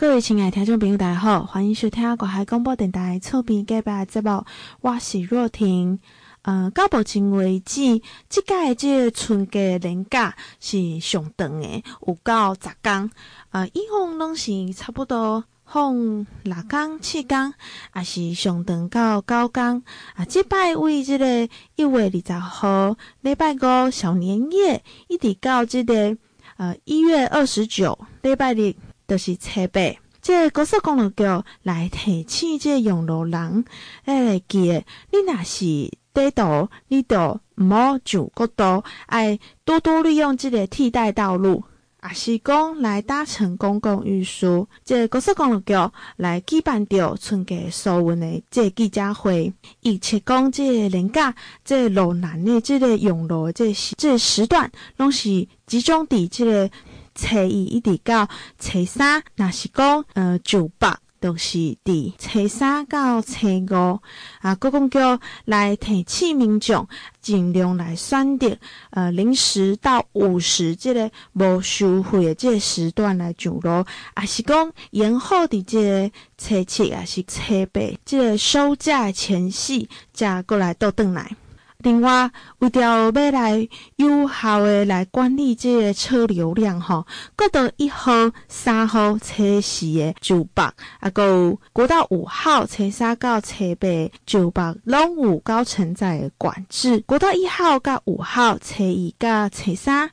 各位亲爱的听众朋友，大家好，欢迎收听国海广播电台厝边隔壁节目，我是若婷。呃，到目前为止，这届即个春节连假是上长诶，有到十天。呃，以往拢是差不多放六天、七天，也是上长到九天。啊，这摆为这个一月二十号礼拜五小年夜，一直到这个呃一月二十九礼拜日。就是七八，这高速公路局来提醒这用路人，来记得，你若是短途，你都毋好上国道，爱多多利用这个替代道路，也是讲来搭乘公共运输。这高速公路局来举办着春节疏运的这记者会，以切讲这人家这路难的这个用路的这时这时段，拢是集中伫这个。初一一直到初三，若是讲呃，就北都是伫初三到初五啊。高公叫来提醒民众，尽量来选择呃，零时到五时这个无收费的这个时段来上路，啊是讲延后伫这个初七啊是初八这个收假前夕，才过来倒转来。另外，为着要来有效的来管理这个车流量，吼，国道一号、三号车时的就北，啊，有国道五号车三到车八就北拢有高承载的管制，国道一号甲五号车一甲车三。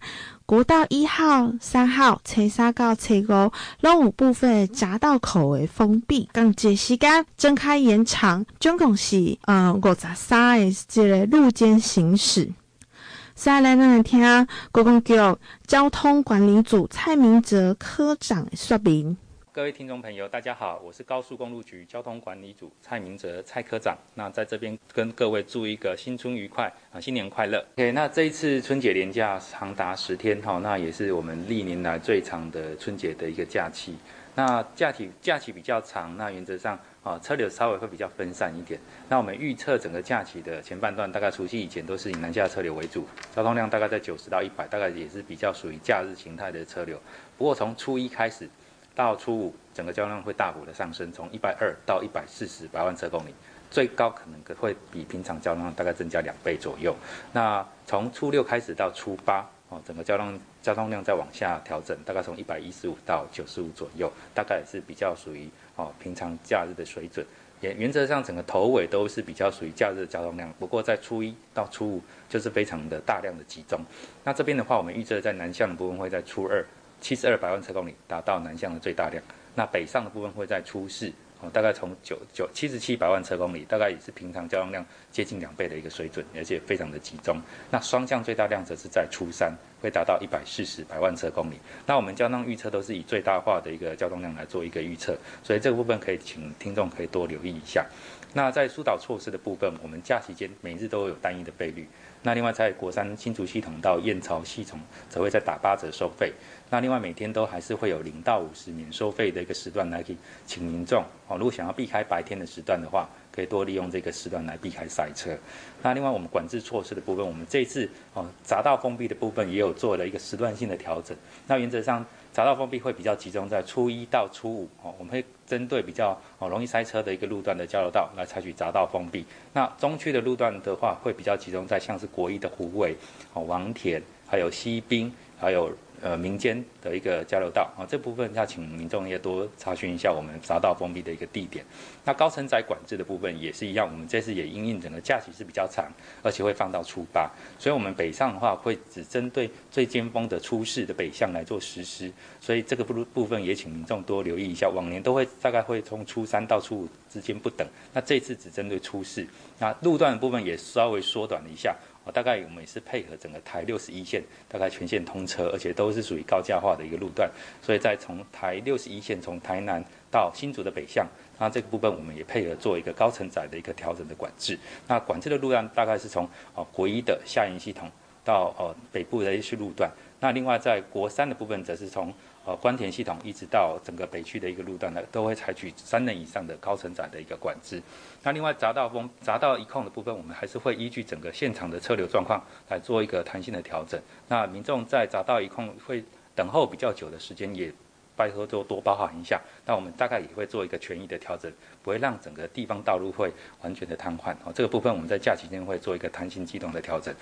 国道一号、三号、车三到车五，拢有部分匝道口的封闭，共一时间睁开延长，总共是呃五十三个这个路肩行驶。再来，咱来听国公局交通管理组蔡明哲科长的说明。各位听众朋友，大家好，我是高速公路局交通管理组蔡明哲蔡科长。那在这边跟各位祝一个新春愉快啊，新年快乐。OK，那这一次春节连假长达十天哈，那也是我们历年来最长的春节的一个假期。那假期假期比较长，那原则上啊车流稍微会比较分散一点。那我们预测整个假期的前半段，大概除夕以前都是以南下车流为主，交通量大概在九十到一百，大概也是比较属于假日形态的车流。不过从初一开始。到初五，整个交通量会大幅的上升，从一百二到一百四十百万车公里，最高可能会比平常交通量大概增加两倍左右。那从初六开始到初八，哦，整个交通交通量再往下调整，大概从一百一十五到九十五左右，大概也是比较属于哦平常假日的水准。也原则上整个头尾都是比较属于假日的交通量，不过在初一到初五就是非常的大量的集中。那这边的话，我们预测在南向的部分会在初二。七十二百万车公里达到南向的最大量，那北上的部分会在初四，哦，大概从九九七十七百万车公里，大概也是平常交通量接近两倍的一个水准，而且非常的集中。那双向最大量则是在初三，会达到一百四十百万车公里。那我们交通预测都是以最大化的一个交通量来做一个预测，所以这个部分可以请听众可以多留意一下。那在疏导措施的部分，我们假期间每日都有单一的费率。那另外在国三新竹系统到燕巢系统则会再打八折收费。那另外每天都还是会有零到五十免收费的一个时段来给请民众哦，如果想要避开白天的时段的话，可以多利用这个时段来避开塞车。那另外我们管制措施的部分，我们这次哦匝道封闭的部分也有做了一个时段性的调整。那原则上匝道封闭会比较集中在初一到初五哦，我们会针对比较哦容易塞车的一个路段的交流道来采取匝道封闭。那中区的路段的话，会比较集中在像是国一的虎尾哦、王田，还有西滨，还有。呃，民间的一个交流道啊，这部分要请民众也多查询一下我们匝道封闭的一个地点。那高承载管制的部分也是一样，我们这次也因应整个假期是比较长，而且会放到初八，所以我们北上的话会只针对最尖峰的初四的北向来做实施。所以这个部部分也请民众多留意一下，往年都会大概会从初三到初五之间不等，那这次只针对初四，那路段的部分也稍微缩短了一下。大概我们也是配合整个台六十一线，大概全线通车，而且都是属于高架化的一个路段，所以在从台六十一线从台南到新竹的北向，那这个部分我们也配合做一个高承载的一个调整的管制。那管制的路段大概是从哦国一的下营系统到哦北部的一些路段，那另外在国三的部分则是从。呃，关田系统一直到整个北区的一个路段呢，都会采取三人以上的高承载的一个管制。那另外匝道封匝道一控的部分，我们还是会依据整个现场的车流状况来做一个弹性的调整。那民众在匝道一控会等候比较久的时间，也拜托多多包涵一下。那我们大概也会做一个权益的调整，不会让整个地方道路会完全的瘫痪。哦，这个部分我们在假期间会做一个弹性机动的调整。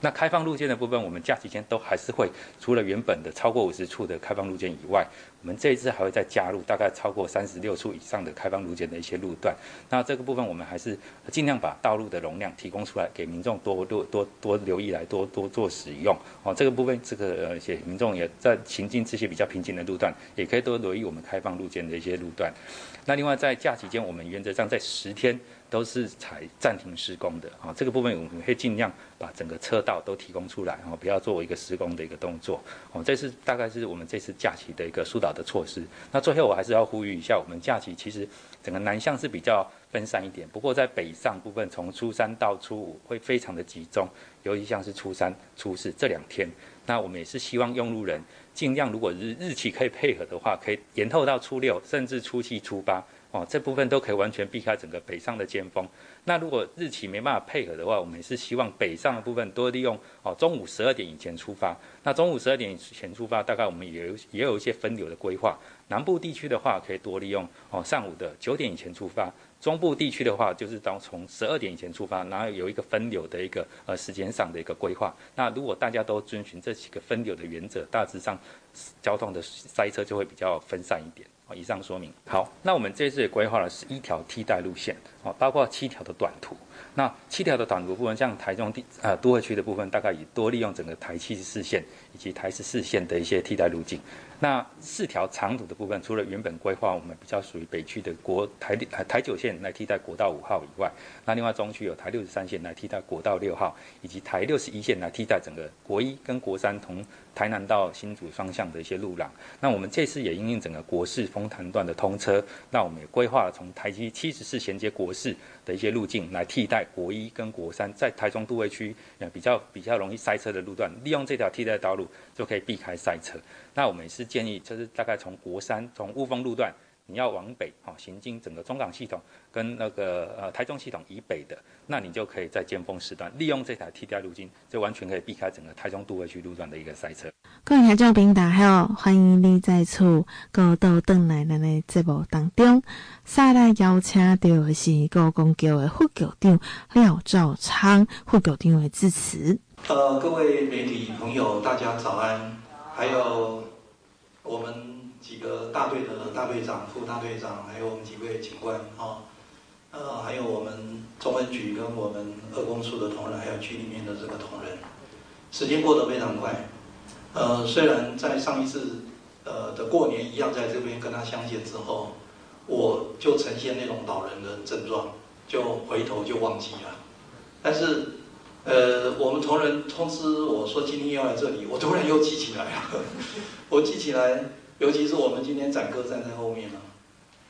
那开放路线的部分，我们假期间都还是会，除了原本的超过五十处的开放路线以外，我们这一次还会再加入大概超过三十六处以上的开放路肩的一些路段。那这个部分我们还是尽量把道路的容量提供出来，给民众多多多多留意来多多做使用。哦，这个部分这个呃，些民众也在行进这些比较平静的路段，也可以多留意我们开放路肩的一些路段。那另外在假期间，我们原则上在十天。都是采暂停施工的啊，这个部分我们会尽量把整个车道都提供出来，然后不要作为一个施工的一个动作。哦，这是大概是我们这次假期的一个疏导的措施。那最后我还是要呼吁一下，我们假期其实整个南向是比较分散一点，不过在北上部分，从初三到初五会非常的集中，尤其像是初三、初四这两天。那我们也是希望用路人尽量，如果日日期可以配合的话，可以延后到初六，甚至初七、初八。哦，这部分都可以完全避开整个北上的尖峰。那如果日期没办法配合的话，我们也是希望北上的部分多利用哦，中午十二点以前出发。那中午十二点以前出发，大概我们也有也有一些分流的规划。南部地区的话，可以多利用哦，上午的九点以前出发。中部地区的话，就是当从十二点以前出发，然后有一个分流的一个呃时间上的一个规划。那如果大家都遵循这几个分流的原则，大致上交通的塞车就会比较分散一点。以上说明好，那我们这次也规划了十一条替代路线，啊，包括七条的短途。那七条的短途部分，像台中地呃都会区的部分，大概以多利用整个台七十四线以及台十四线的一些替代路径。那四条长途的部分，除了原本规划我们比较属于北区的国台台九线来替代国道五号以外，那另外中区有台六十三线来替代国道六号，以及台六十一线来替代整个国一跟国三同台南到新竹双向的一些路廊。那我们这次也因应整个国四丰潭段的通车，那我们也规划了从台七七十四衔接国四的一些路径来替代国一跟国三，在台中都会区比较比较容易塞车的路段，利用这条替代道路就可以避开塞车。那我们也是建议，就是大概从国三从乌峰路段，你要往北，哈，行经整个中港系统跟那个呃台中系统以北的，那你就可以在尖峰时段利用这条替代路径，就完全可以避开整个台中都会区路段的一个塞车。各位听众朋友大家好，欢迎你再次过到登来咱的节目当中，再来邀请到的是高公局的副局长廖兆昌副局长的致辞。呃，各位媒体朋友，大家早安。还有我们几个大队的大队长、副大队长，还有我们几位警官啊，呃，还有我们中分局跟我们二公处的同仁，还有局里面的这个同仁，时间过得非常快。呃，虽然在上一次呃的过年一样，在这边跟他相见之后，我就呈现那种老人的症状，就回头就忘记了，但是。呃，我们同仁通知我说今天要来这里，我突然又记起来了。我记起来，尤其是我们今天展哥站在后面了。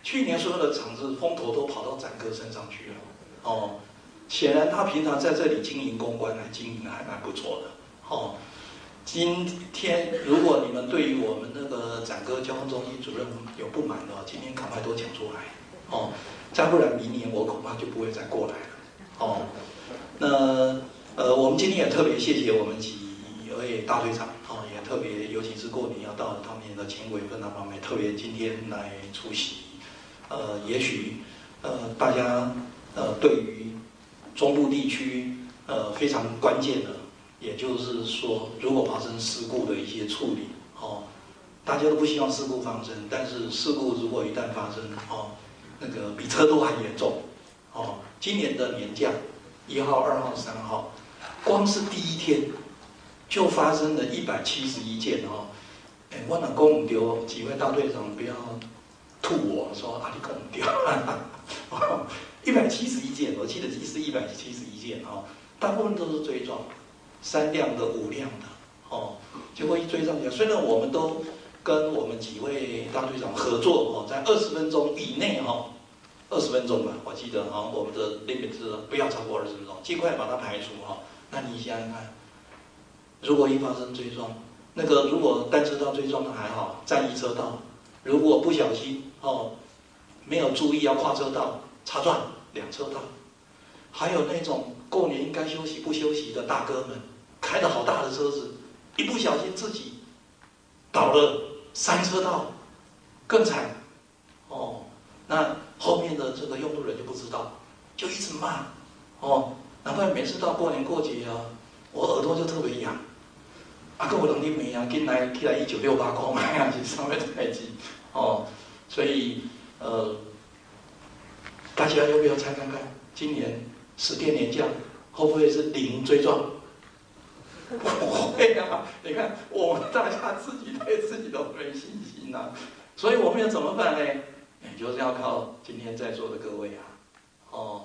去年所有的场子风头都跑到展哥身上去了。哦，显然他平常在这里经营公关还经营的还蛮不错的。哦，今天如果你们对于我们那个展哥交通中心主任有不满的，今天赶快都讲出来。哦，再不然明年我恐怕就不会再过来了。哦，那。呃，我们今天也特别谢谢我们几位大队长，特别，尤其是过年要到，他们的前委分那方面特别今天来出席。呃，也许呃大家呃对于中部地区呃非常关键的，也就是说，如果发生事故的一些处理，哦，大家都不希望事故发生，但是事故如果一旦发生，哦，那个比车都还严重，哦，今年的年假一号、二号、三号。光是第一天，就发生了一百七十一件哦。哎，我那公唔丢，几位大队长不要吐我说啊，你公唔丢，一百七十一件，我记得是一百七十一件哦。大部分都是追撞，三辆的、五辆的哦。结果一追上去，虽然我们都跟我们几位大队长合作哦，在二十分钟以内哈，二十分钟吧，我记得哈，我们的 limit 是不要超过二十分钟，尽快把它排除哈。那你想想看，如果一发生追撞，那个如果单车道追撞的还好，占一车道；如果不小心哦，没有注意要跨车道，擦撞两车道；还有那种过年应该休息不休息的大哥们，开的好大的车子，一不小心自己倒了三车道，更惨，哦，那后面的这个用路人就不知道，就一直骂，哦，难怪每次到过年过节啊，我耳朵就特别痒，啊，跟我能力没啊，进来起来一九六八公买啊，去上面台机，哦，所以呃，大家要不要猜看看，今年十天年假会不会是零追撞？不会啊！你看，我们大家自己对自己都没信心呐、啊，所以我们要怎么办呢？也就是要靠今天在座的各位啊，哦，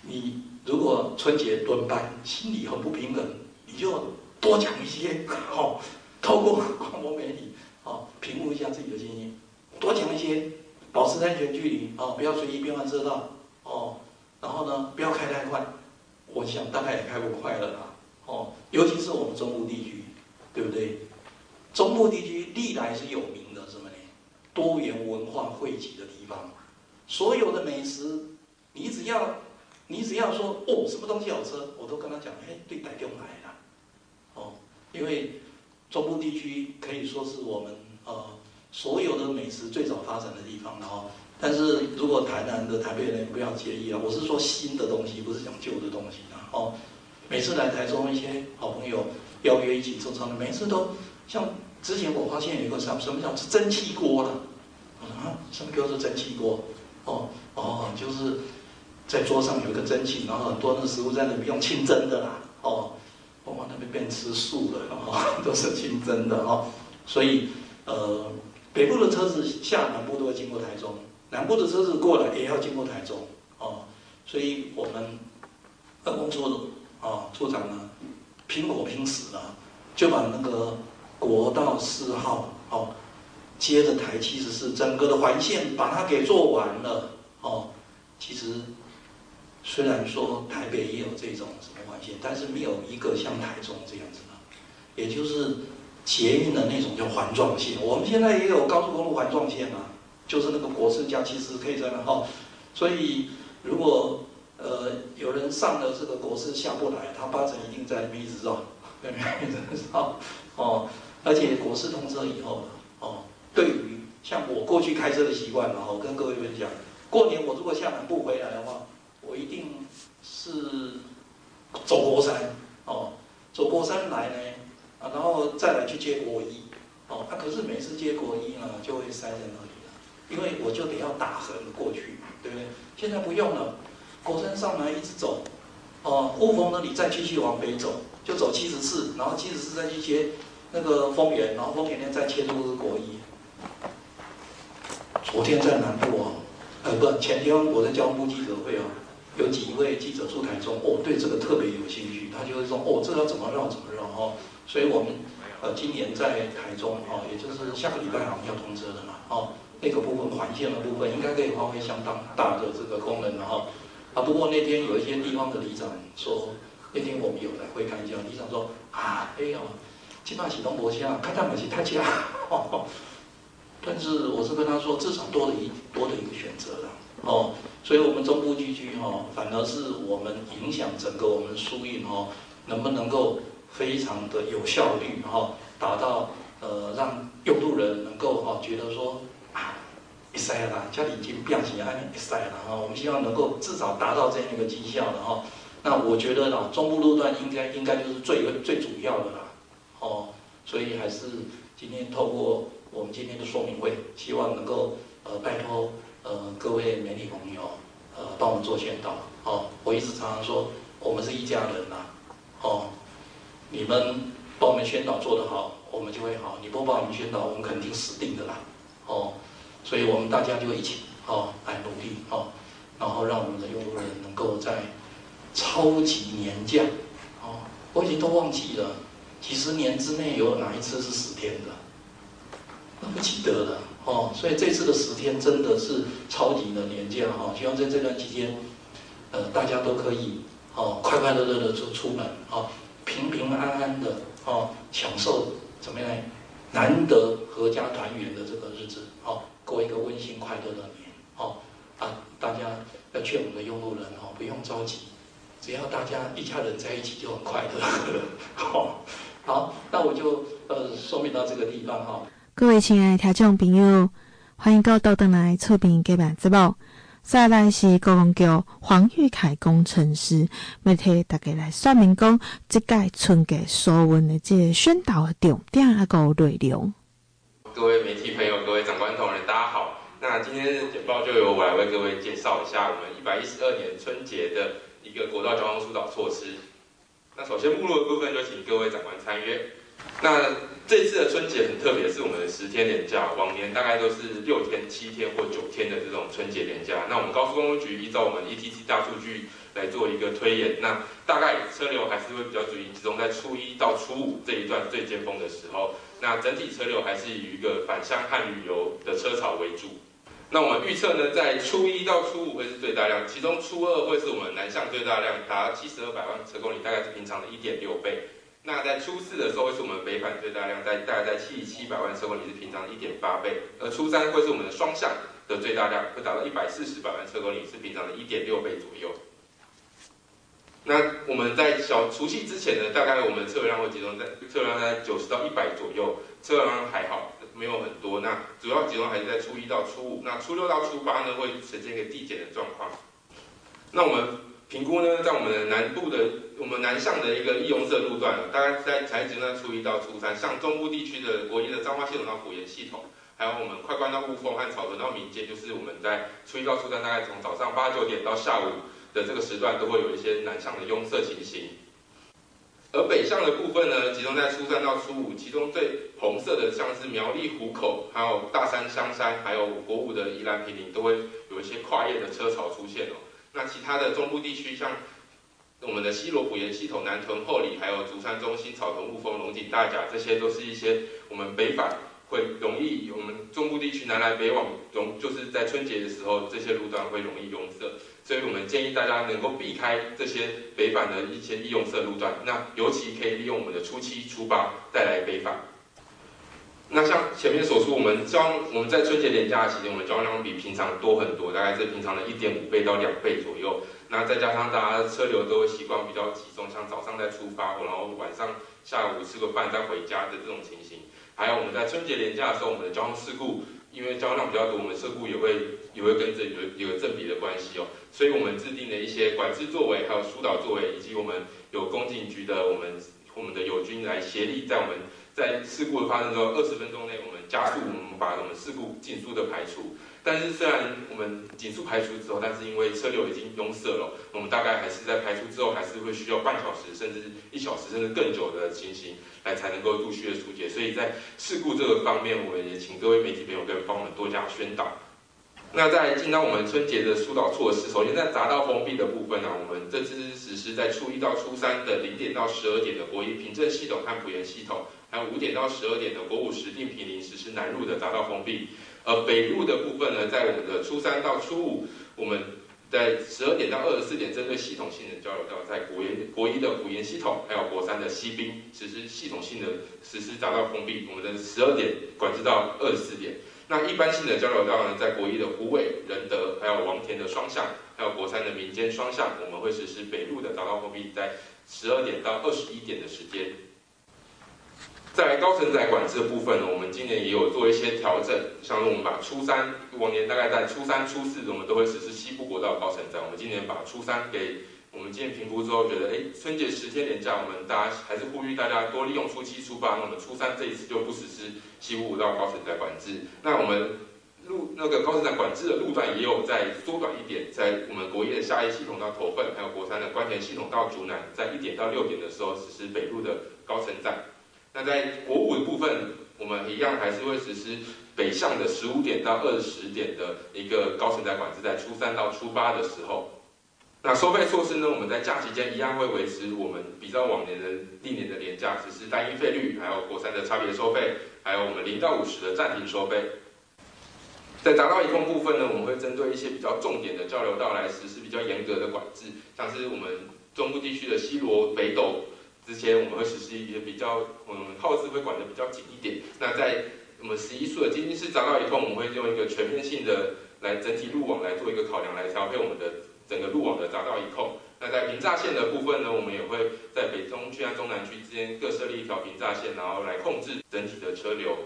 你如果春节轮班，心里很不平衡，你就多讲一些，哦，透过广播媒体，哦，平复一下自己的心情，多讲一些，保持安全距离，哦，不要随意变换车道，哦，然后呢，不要开太快，我想大概也开不快了啦。哦，尤其是我们中部地区，对不对？中部地区历来是有名的什么呢？多元文化汇集的地方，所有的美食，你只要，你只要说哦，什么东西好吃，我都跟他讲，哎，对，台中来了，因为中部地区可以说是我们呃所有的美食最早发展的地方，然后，但是如果台南的台北人不要介意啊，我是说新的东西，不是讲旧的东西啊，哦。每次来台中，一些好朋友邀约一起做餐的，每次都像之前我发现有一个什么什么叫是蒸汽锅了，啊，什么叫做蒸汽锅？哦哦，就是在桌上有一个蒸汽，然后很多的食物在那边用清蒸的啦，哦，我往那边变吃素了，哦，都是清蒸的哦，所以呃，北部的车子下南部都会经过台中，南部的车子过来也要经过台中，哦，所以我们办公桌的。啊，处长呢，拼火拼死了，就把那个国道四号哦，接着台七十四整个的环线把它给做完了哦。其实虽然说台北也有这种什么环线，但是没有一个像台中这样子的，也就是捷运的那种叫环状线。我们现在也有高速公路环状线嘛，就是那个国四加七十可以在那哈。所以如果呃，有人上了这个国四下不来，他八成一定在那边一直绕，对不对？一直绕哦。而且国四通车以后，哦，对于像我过去开车的习惯，然后跟各位分享，过年我如果下南部回来的话，我一定是走国三，哦，走国三来呢，啊，然后再来去接国一，哦，啊，可是每次接国一呢，就会塞在那里了，因为我就得要打横过去，对不对？现在不用了。国三上来一直走，哦，雾峰那里再继续往北走，就走七十四，然后七十四再去接那个丰原，然后丰原呢再切入国一。昨天在南部哦，呃，不，前天我在交通部记者会哦，有几位记者出台中，哦，对这个特别有兴趣，他就会说，哦，这个要怎么绕怎么绕。哦，所以我们呃今年在台中哦，也就是下个礼拜好像要通车的嘛，哦，那个部分环线的部分应该可以发挥相当大的这个功能的哈。啊，不过那天有一些地方的里长说，那天我们有来会看一下，里长说啊，哎呦，起码启动博下，看他们是太假，但是我是跟他说，至少多了一多的一个选择了，哦，所以我们中部地区哈，反而是我们影响整个我们疏运哦，能不能够非常的有效率哈，达到呃让用路人能够哈觉得说啊。一塞啦，家里已经变形了，一塞了哈。我们希望能够至少达到这样一个绩效的哈。那我觉得呢，中部路段应该应该就是最最主要的啦。哦，所以还是今天透过我们今天的说明会，希望能够呃拜托呃各位媒体朋友呃帮我们做宣导。哦，我一直常常说，我们是一家人呐。哦，你们帮我们宣导做得好，我们就会好；你不帮我们宣导，我们肯定死定的啦。哦。所以我们大家就一起哦来努力哦，然后让我们的用户人能够在超级年假哦，我已经都忘记了几十年之内有哪一次是十天的，那不记得了哦。所以这次的十天真的是超级的年假哈，希望在这段期间，呃，大家都可以哦快快乐乐的出出门哦，平平安安的哦，享受怎么样难得阖家团圆的这个日子哦。过一个温馨快乐的年，哦，啊，大家要劝我们的用路人哦，不用着急，只要大家一家人在一起就很快乐，好，好，那我就呃说明到这个地方哈。各位亲爱的听众朋友，欢迎到倒转来厝边隔板节目。再来是高雄局黄玉凯工程师，要替大家来说明讲，这届春节疏运的这个宣导的重点啊个内容。各位媒体朋友，各位长官同仁，大家好。那今天的简报就由我来为各位介绍一下我们一百一十二年春节的一个国道交通疏导措施。那首先目录的部分就请各位长官参阅。那这次的春节很特别，是我们的十天连假，往年大概都是六天、七天或九天的这种春节连假。那我们高速公路局依照我们 ETC 大数据来做一个推演，那大概车流还是会比较注意集中在初一到初五这一段最尖峰的时候。那整体车流还是以一个返乡和旅游的车潮为主。那我们预测呢，在初一到初五会是最大量，其中初二会是我们南向最大量，达七十二百万车公里，大概是平常的一点六倍。那在初四的时候，是我们北返最大量，在大概在七七百万车公里，是平常的一点八倍。而初三会是我们的双向的最大量，会达到一百四十百万车公里，是平常的一点六倍左右。那我们在小除夕之前呢，大概我们车流量会集中在车流量在九十到一百左右，车流量还好，没有很多。那主要集中还是在初一到初五，那初六到初八呢，会呈现一个递减的状况。那我们。评估呢，在我们的南部的我们南向的一个易拥塞路段，大概在才集中在初一到初三，像中部地区的国一的彰化系统到埔盐系统，还有我们快关到雾峰和草屯到民间，就是我们在初一到初三，大概从早上八九点到下午的这个时段，都会有一些南向的拥塞情形。而北向的部分呢，集中在初三到初五，其中最红色的像是苗栗湖口，还有大山香山，还有国五的宜兰平林，都会有一些跨越的车潮出现哦。那其他的中部地区，像我们的西螺埔盐系统、南屯后里，还有竹山中心、草屯雾峰、龙井大甲，这些都是一些我们北返会容易，我们中部地区南来北往容，就是在春节的时候，这些路段会容易拥塞，所以我们建议大家能够避开这些北返的一些易拥塞路段，那尤其可以利用我们的初七、初八带来北返。那像前面所说，我们交我们在春节连假期间，我们交通量比平常多很多，大概是平常的一点五倍到两倍左右。那再加上大家车流都会习惯比较集中，像早上再出发，然后晚上下午吃个饭再回家的这种情形。还有我们在春节连假的时候，我们的交通事故，因为交通量比较多，我们事故也会也会跟着有有正比的关系哦。所以我们制定了一些管制作为，还有疏导作为，以及我们有公警局的我们我们的友军来协力，在我们。在事故的发生之后，二十分钟内我们加速，我们把我们事故尽速的排除。但是虽然我们尽速排除之后，但是因为车流已经拥塞了，我们大概还是在排除之后，还是会需要半小时，甚至一小时，甚至更久的情形来才能够陆续的疏解。所以在事故这个方面，我们也请各位媒体朋友跟帮我们多加宣导。那在进到我们春节的疏导措施，首先在匝道封闭的部分呢、我们这次实施在初一到初三的零点到十二点的国一凭证系统和埔盐系统，还有五点到十二点的国五石碇坪林实施南入的匝道封闭。而北入的部分呢，在我们的初三到初五，我们在十二点到二十四点针对系统性的交流道，在国一国一的埔盐系统，还有国三的西滨实施系统性的实施匝道封闭，我们的十二点管制到二十四点。那一般性的交流道呢，在国一的虎尾、仁德，还有王田的双向，还有国三的民间双向，我们会实施北路的匝道封闭，在十二点到二十一点的时间。在高承载管制的部分呢，我们今年也有做一些调整，像是我们把初三往年大概在初三、初四，我们都会实施西部国道高承载，我们今年把初三给。我们今天评估之后觉得，哎，春节十天连假，我们大家还是呼吁大家多利用初七、初八。那我们初三这一次就不实施西部国道高承载管制。那我们路那个高承载管制的路段也有在缩短一点，在我们国一的下一系统到头份，还有国三的关田系统到竹南，在一点到六点的时候实施北路的高承载。那在国五的部分，我们一样还是会实施北向的十五点到二十点的一个高承载管制，在初三到初八的时候。那收费措施呢？我们在假期间一样会维持我们比较往年的历年的连假，实施单一费率，还有国三的差别收费，还有我们零到五十的暂停收费。在匝道一控部分呢，我们会针对一些比较重点的交流道来实施比较严格的管制，像是我们中部地区的西螺北斗，之前我们会实施一些比较，嗯，耗资会管得比较紧一点。那在我们十一处的经济市匝道一控，我们会用一个全面性的来整体路网来做一个考量，来调配我们的。整个路网的匝道一控，那在平栅线的部分呢，我们也会在北中区和中南区之间各设立一条平栅线，然后来控制整体的车流。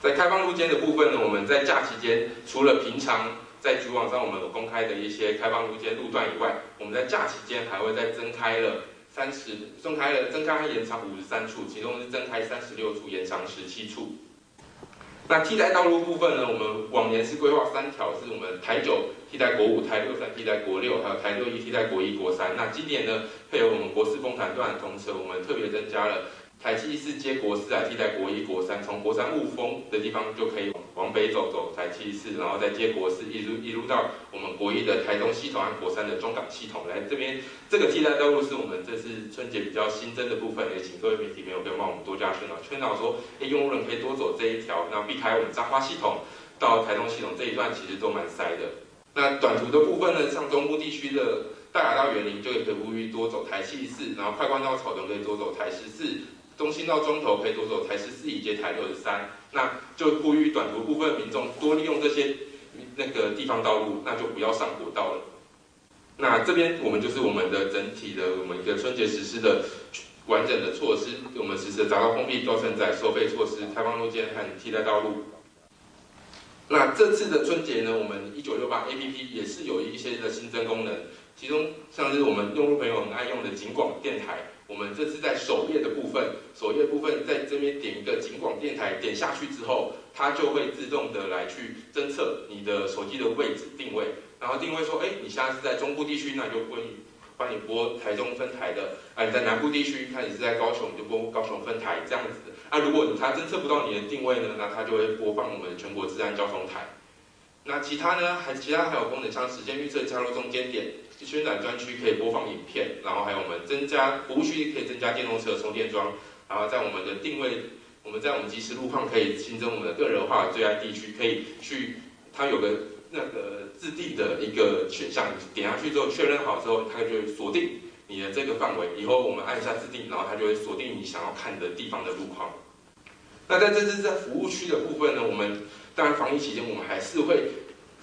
在开放路肩的部分呢，我们在假期间除了平常在局网上我们有公开的一些开放路肩路段以外，我们在假期间还会再增开了三十，增开了增开和延长五十三处，其中是增开三十六处，延长十七处。那替代道路部分呢，我们往年是规划三条，是我们台九替代国五，台六三替代国六，还有台六一替代国一国三。那今年呢，配合我们国四丰潭段的通车，我们特别增加了。台七四接国四来替代国一国三，从国三雾峰的地方就可以往往北走走台七四，然后再接国四，一路一路到我们国一的台东系统和国三的中港系统来这边。这个替代道路是我们这次春节比较新增的部分，也请各位媒体朋友可以帮我们多加宣导。宣导说，哎，用路人可以多走这一条，然后避开我们彰化系统到台东系统这一段，其实都蛮塞的。那短途的部分呢，像中部地区的大雅到园林，就可以呼吁多走台七四，然后快关到草屯可以多走台十四。中心到中投可以多走台十四以及台六十三，那就呼吁短途部分民众多利用这些那个地方道路，那就不要上国道了。那这边我们就是我们的整体的我们一个春节实施的完整的措施，我们实施的匝道封闭、高承载收费措施、开放路肩和替代道路。那这次的春节呢，我们一九六八 APP 也是有一些的新增功能，其中像是我们用户朋友很爱用的景广电台。我们这次在首页的部分，首页部分在这边点一个景广电台，点下去之后，它就会自动的来去侦测你的手机的位置定位，然后定位说，哎，你现在是在中部地区，那就帮你帮你播台中分台的；啊，你在南部地区，看你是在高雄，你就播高雄分台这样子。啊，如果它侦测不到你的定位呢，那它就会播放我们的全国治安交通台。那其他呢，还其他还有功能，像时间预测加入中间点。宣传专区可以播放影片，然后还有我们增加服务区可以增加电动车充电桩，然后在我们的定位，我们在我们即时路况可以新增我们的个人化最爱地区，可以去它有个那个自定的一个选项，点下去之后确认好之后，它就会锁定你的这个范围，以后我们按一下自定，然后它就会锁定你想要看的地方的路况。那在这次在服务区的部分呢，我们当然防疫期间我们还是会。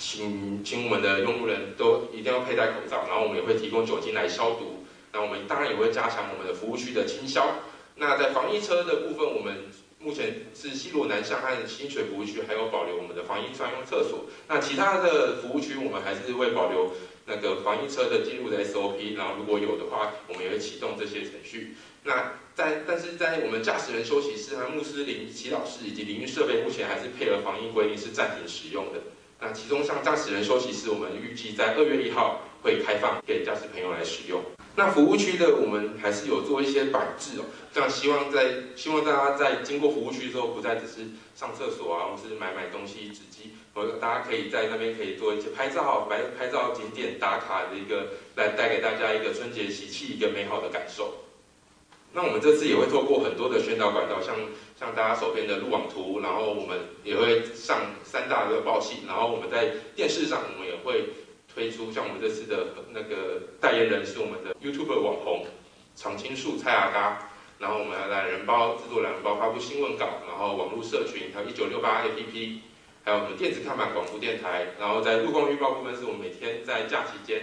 请请我们的用路人都一定要佩戴口罩，然后我们也会提供酒精来消毒。那我们当然也会加强我们的服务区的清消。那在防疫车的部分，我们目前是西罗南向和清水服务区还有保留我们的防疫专用厕所。那其他的服务区，我们还是会保留那个防疫车的进入的 SOP。然后如果有的话，我们也会启动这些程序。那在但是在我们驾驶人休息室和穆斯林祈祷室以及淋浴设备，目前还是配合防疫规定是暂停使用的。那其中像驾驶人休息室，我们预计在二月一号会开放给驾驶朋友来使用。那服务区的我们还是有做一些摆置哦，这样希望在希望大家在经过服务区之后，不再只是上厕所啊，或是买买东西纸机，或者大家可以在那边可以做一些拍照、拍拍照景点打卡的一个，来带给大家一个春节喜气、一个美好的感受。那我们这次也会透过很多的宣导管道，像。像大家手边的路网图，然后我们也会上三大的报系，然后我们在电视上，我们也会推出像我们这次的那个代言人是我们的 YouTube 网红常青树蔡阿嘎，然后我们懒人包制作懒人包发布新闻稿，然后网络社群还有一九六八 APP，还有我们电子看板广播电台，然后在路况预报部分是我们每天在假期间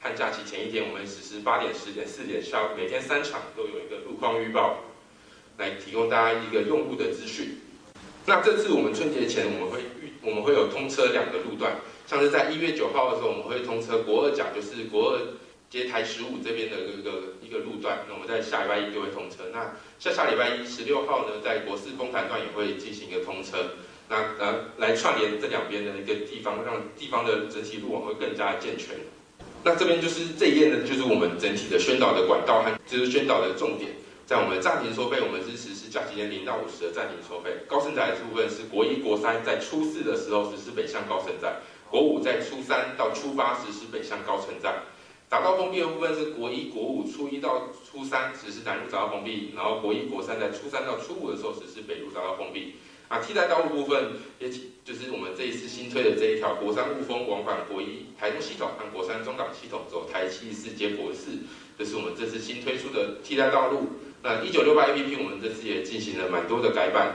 和假期前一天，我们实施八点、十点、四点下每天三场都有一个路况预报。来提供大家一个用户的资讯。那这次我们春节前我们会预我们会有通车两个路段，像是在一月九号的时候，我们会通车国二甲，就是国二接台十五这边的一个一个路段。那我们在下礼拜一就会通车。那下下礼拜一十六号呢，在国四丰潭段也会进行一个通车。那呃来串联这两边的一个地方，让地方的整体路网会更加健全。那这边就是这一页呢，就是我们整体的宣导的管道和就是宣导的重点。在我们暂停收费，我们是实施假期间零到五十的暂停收费。高承载的部分是国一、国三在初四的时候实施北向高承载，国五在初三到初八实施北向高承载。匝道封闭的部分是国一、国五初一到初三实施南入匝道封闭，然后国一、国三在初三到初五的时候实施北入匝道封闭。啊，替代道路部分也就是我们这一次新推的这一条国三雾峰往返国一台东系统和国三中港系统走台七四接国四，这是我们这次新推出的替代道路。那一九六八 APP 我们这次也进行了蛮多的改版。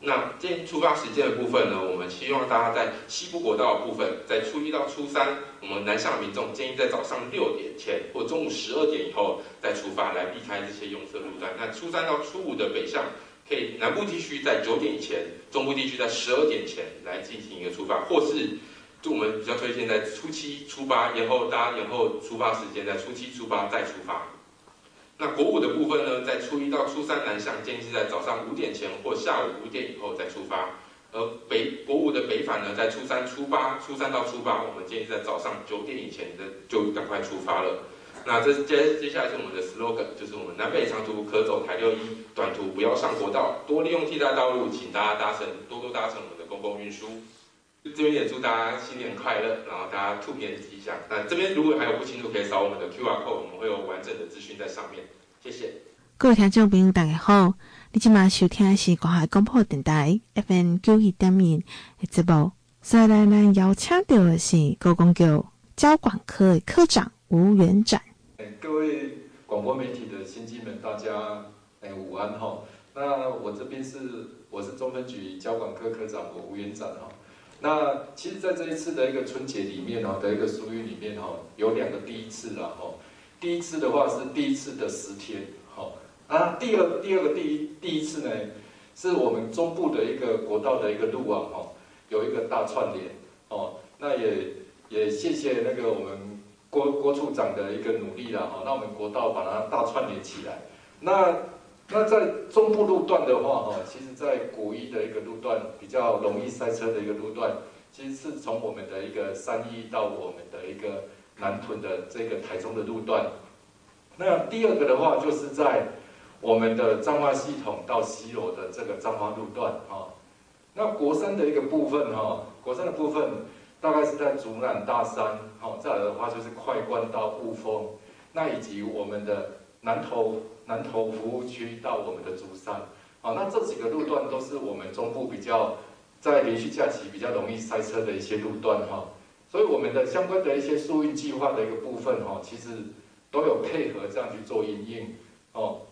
那今天出发时间的部分呢，我们希望大家在西部国道部分，在初一到初三，我们南向民众建议在早上六点前或中午十二点以后再出发，来避开这些拥塞路段。那初三到初五的北向，可以南部地区在九点以前，中部地区在十二点前来进行一个出发，或是就我们比较推荐在初七出发，然后大家然后出发时间，在初七出发再出发。那国五的部分呢，在初一到初三南向建议是在早上五点前或下午五点以后再出发，而北国五的北返呢，在初三初八，初三到初八，我们建议在早上九点以前的就赶快出发了。那这接接下来是我们的 slogan，就是我们南北长途可走台六一，短途不要上国道，多利用替代道路，请大家搭乘多多搭乘我们的公共运输。这边也祝大家新年快乐，然后大家兔年吉祥。那这边如果还有不清楚，可以扫我们的 QR code，我们会有完整的资讯在上面。谢谢。各位听众朋友，大家好，你今晚收听的是国海广播电台 FM 九一点一的节目。再来呢，邀请到的是高公局交管科的科长吴元展。各位广播媒体的先进们，大家哎午安哈。那我这边是我是中分局交管科科长我吴元展哈。那其实，在这一次的一个春节里面哦，的一个疏运里面哈，有两个第一次啦哈。第一次的话是第一次的十天，好啊。第二第二个第一第一次呢，是我们中部的一个国道的一个路网哈，有一个大串联哦。那也也谢谢那个我们郭郭处长的一个努力啦哈。那我们国道把它大串联起来。那那在中部路段的话，哈，其实，在国一的一个路段比较容易塞车的一个路段，其实是从我们的一个三义到我们的一个南屯的这个台中的路段。那第二个的话，就是在我们的彰化系统到西螺的这个彰化路段，哈。那国三的一个部分，哈，国三的部分大概是在竹南大山，好，再来的话就是快关到雾峰，那以及我们的南投。南投服务区到我们的竹山，好，那这几个路段都是我们中部比较在连续假期比较容易塞车的一些路段哈，所以我们的相关的一些疏运计划的一个部分哈，其实都有配合这样去做因应哦。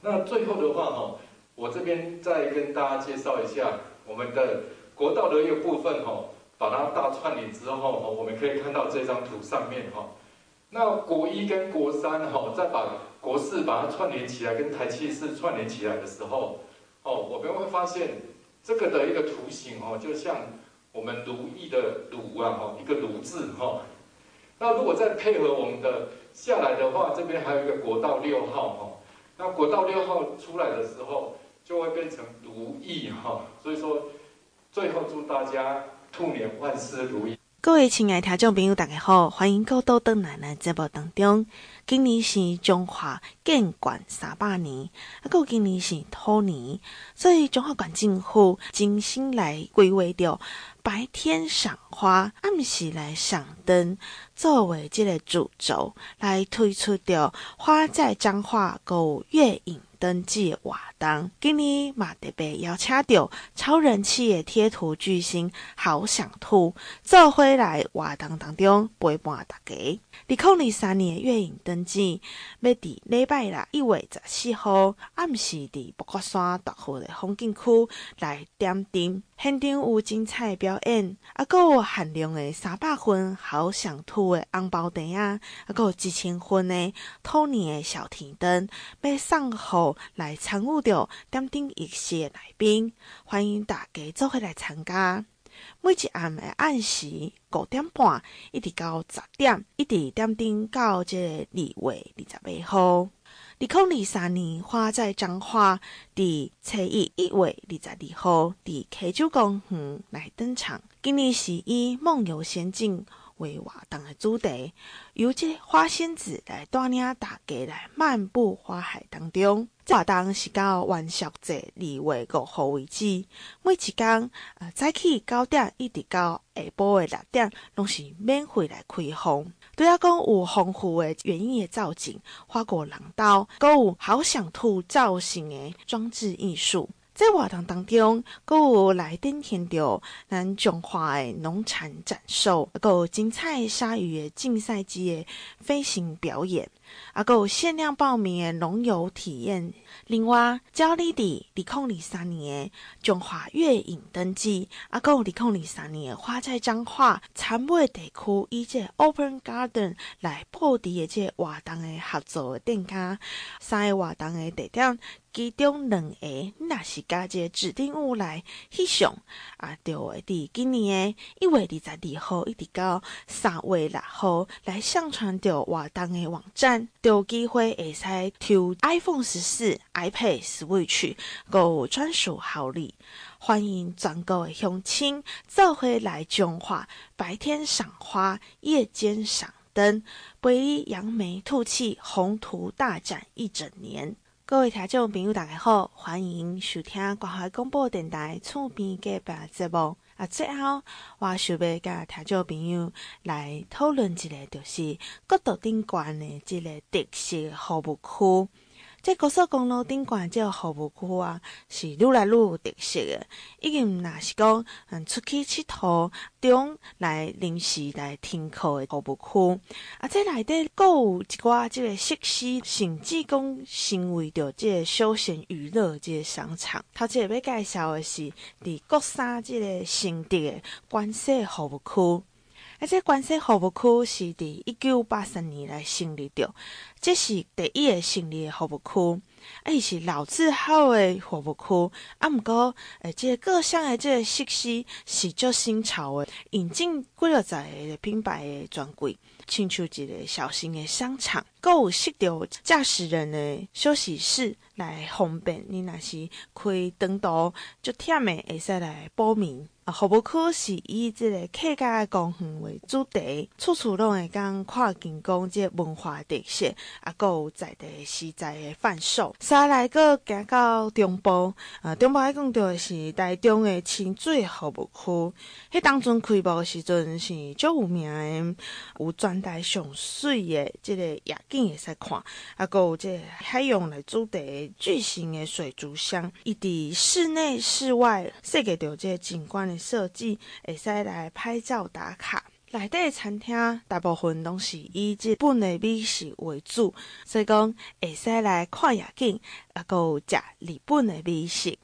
那最后的话哈，我这边再跟大家介绍一下我们的国道的一个部分哈，把它大串联之后哈，我们可以看到这张图上面哈，那国一跟国三哈，再把国四把它串联起来，跟台七四串联起来的时候，哦，我们会发现这个的一个图形哦，就像我们如意的如啊，哈，一个如字哈。那如果再配合我们的下来的话，这边还有一个国道六号哈。那国道六号出来的时候，就会变成如意哈。所以说，最后祝大家兔年万事如意。各位亲爱的听众朋友，大家好，欢迎各位到登来的节目当中。今年是中华建馆三百年，啊，个今年是兔年，所以中华馆政府精心来规划着白天赏花，暗时来赏灯，作为这个主轴来推出着花在彰化个月影登记活动，今年嘛特别邀请到超人气的贴图巨星好想吐做回来活动当中陪伴大家。二零二三年的月影登记要伫礼拜六一月十四号暗时伫八卦山大湖的风景区来点灯，现场有精彩表演，啊，阁有限量的三百份好想吐的红包袋啊，啊，阁有一千份的兔年的小提灯要送予。来参与着点灯仪式的来宾，欢迎大家做伙来参加。每一暗的暗时五点半，一直到十点，一直点灯到这个二月二十八号。二零二三年花在彰化，伫初一一月二十二号，伫溪洲公园来登场。今年是以梦游仙境为活动的主题，由这花仙子来带领大家来漫步花海当中。活动是到元宵节二月五号为止，每一天呃早起九点一直到下晡的六点，拢是免费来开放。对啊，讲有丰富的园艺的造景、花果廊道，还有好想吐造型的装置艺术。在活动当中，还有来登天着咱彰化的农产展售，还有精彩鲨鱼的竞赛机的飞行表演，啊，有限量报名的龙游体验。另外，只要你伫二零二三年的中华月影登记，啊，有二零二三年的花在彰化参尾地区以这 Open Garden 来布置的这活动的合作的店家，三个活动的地点。其中两个，你是加这个指定物来翕相，啊，就会伫今年的一月二十二号一直到三月六号来上传到活动的网站，有机会会使抽 iPhone 十四、iPad Switch，有专属好礼。欢迎全国的乡亲做回来彰化，白天赏花，夜间赏灯，陪你扬眉吐气，宏图大展一整年。各位听众朋友，大家好，欢迎收听广海广播电台厝边隔壁节目。啊，最后我想要甲听众朋友来讨论一个，就是国道顶悬的这个特色服务区。这高速公路顶悬这个服务区啊，是愈来愈有特色的。已经若是讲，嗯，出去佚佗中来临时来停靠的服务区。啊，这内底阁有一寡这个设施，甚至讲成为着这个休闲娱乐这个商场。头一个要介绍的是，伫国三这个承德的关西服务区。啊，这关西服务区是伫一九八三年来成立的。这是第一个成立的服务区，啊，伊是老字号的服务区。啊，毋过，诶，这个各项的这个设施是足新潮的，引进几落十个品牌的专柜，亲像一个小型的商场，阁有设着驾驶人的休息室来方便你若是开长途足忝的，会使来报名。啊，服务区是以这个客家公园为主题，处处拢会讲看见讲这个文化特色。啊，阁有在地实在的贩售。再来阁行到中部，啊，中部爱讲到的是台中的清水服务区。迄当阵开幕的时阵是足有名的，有全台上水的这个夜景会使看。啊，阁有这个海洋来主题巨型的水族箱，伊伫室内室外设计着这个景观的设计，会使来拍照打卡。内底餐厅大部分拢是以日本的美食为主，所以讲会使来看夜景，啊，阁有食日本的美食。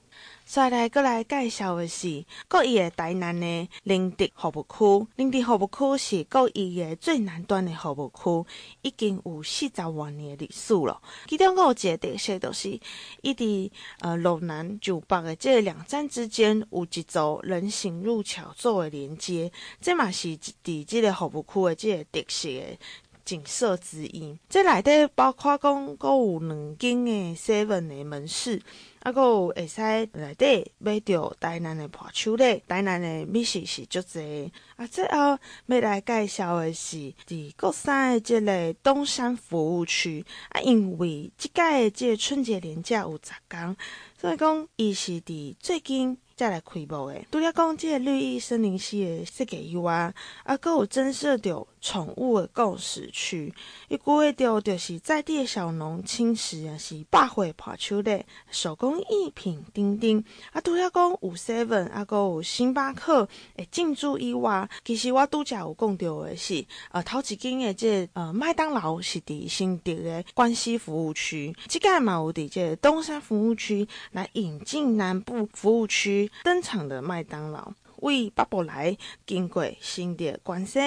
再来，阁来介绍的是国一的台南的宁德服务区。宁德服务区是国一的最南端的服务区，已经有四十多年的历史了。其中阁有一个特色，就是伊伫呃路南就北的这两站之间有一座人行路桥作为连接，这嘛是伫这个服务区的这个特色的景色之一。这内底包括讲阁有两间的 seven 的门市。啊，阁有会使内底买着台南的伴手咧，台南的美食是足侪。啊，最后要来介绍的是伫国三的这个东山服务区。啊，因为即届的这个春节连假有十天，所以讲伊是伫最近。再来开幕诶，除了讲这个绿意森林系的设计以外，啊，阁有增设着宠物的共识区，伊规划着就是在地的小农轻食啊，是百货伴手礼、手工艺品等等。啊，除了讲有 seven，啊，阁有星巴克诶进驻以外，其实我拄则有讲到的是，呃，头一间的这个、呃麦当劳是伫新竹的关西服务区，即个嘛有伫这个东山服务区来引进南部服务区。登场的麦当劳，为北部来经过新的关西，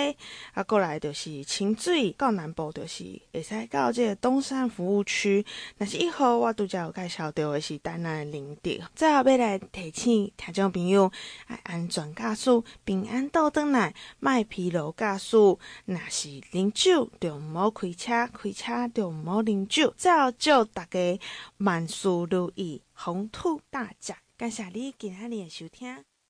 啊，过来就是清水到南部就是会使到这个东山服务区。但是以后我拄则有介绍到的是台南的宁德，最后要来提醒听众朋友，爱安全驾驶，平安倒转来，卖疲劳驾驶。若是饮酒，就毋好开车，开车就毋好饮酒。最后祝大家万事如意，宏图大展。感谢你今日的收听。